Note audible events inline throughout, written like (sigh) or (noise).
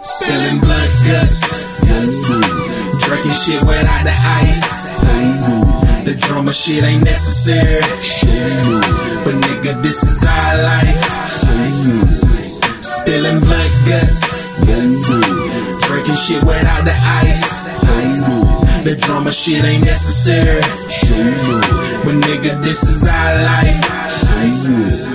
Spilling blood guts. Drinking shit without the ice. The drama shit ain't necessary. But nigga, this is our life. Spilling blood guts. Drinking shit without the ice. The drama shit ain't necessary. But nigga, this is our life.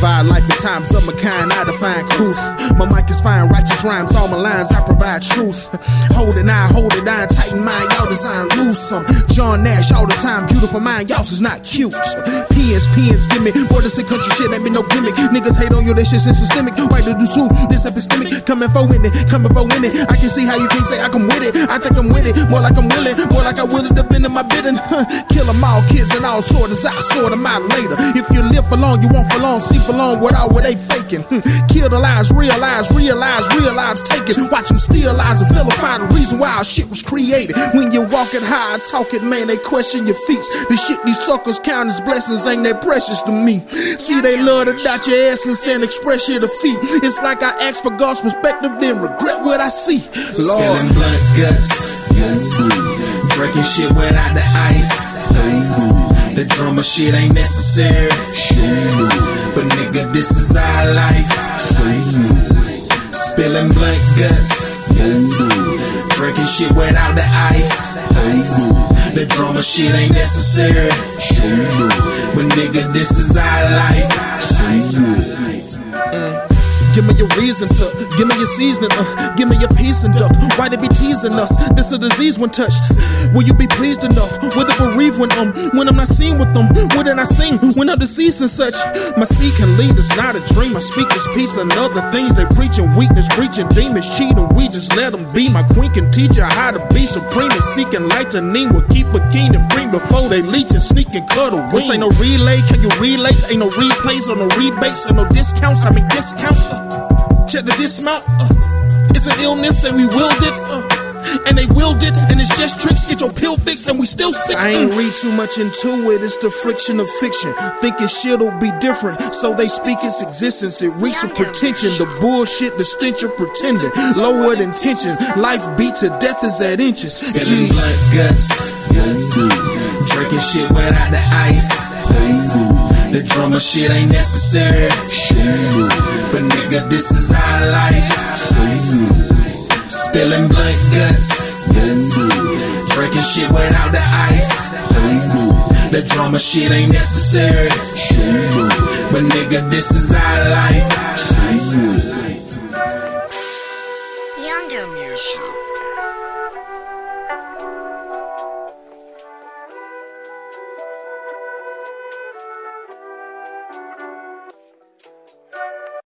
I provide life in times of my kind, I define truth. My mic is fine, righteous rhymes, all my lines, I provide truth. Hold it, I hold it, I tighten mine, y'all design lose some. John Nash, all the time, beautiful mind, Y'all's is not cute. Pins, pins, give me more than country shit, ain't been no gimmick. Niggas hate on you, that shit's systemic. Why do do too? This epistemic, coming for winning, coming for winning. I can see how you can say I come with it. I think I'm with it, more like I'm willing, more like I will have been in my bidding. (laughs) Kill them all, kids and all sorts, I sort them out later. If you live for long, you won't for long, see long without what they faking. Hmm. Kill the lies, realize, realize, realize, take it. Watch them steal and vilify the reason why our shit was created. When you walking high, talking, man, they question your feet. The shit these suckers count as blessings ain't that precious to me. See, they love to dot your essence and express your defeat. It's like I ask for God's perspective, then regret what I see. Lord. Spilling blood guts. Drinking shit without the ice. The drama shit ain't necessary. But nigga, this is our life. Spilling blood guts. Drinking shit without the ice. The drama shit ain't necessary. But nigga, this is our life. Give me your reason to, give me your seasoning, uh, give me your peace and duck. Why they be teasing us? This a disease when touched. Will you be pleased enough with the bereaved when um when I'm not seen with them? Wouldn't I sing when I'm deceased and such? My seed can lead, it's not a dream. I speak this peace and other things. They preaching weakness, preaching demons, cheating. We just let them be. My queen can teach you how to be supreme and seeking lightning. Will keep a keen and bring before they leech and sneak and cuddle. This ain't no relay, can you relate? Ain't no replays or no rebates or no discounts. I mean discount. Check the dismount. Uh, it's an illness and we willed it. Uh, and they willed it, and it's just tricks. Get your pill fixed, and we still sick. I ain't read too much into it. It's the friction of fiction. Thinking shit'll be different, so they speak its existence. It reeks of pretension. The bullshit, the stench of pretending. Lowered intentions. Life beat to death is at inches. Spilling Jeez. blood guts. Drinking shit without the ice. The drama shit ain't necessary. Nigga, this is our life. Spilling blood guts. Drinking shit without the ice. The drama shit ain't necessary. But nigga, this is our life. Yondo Music.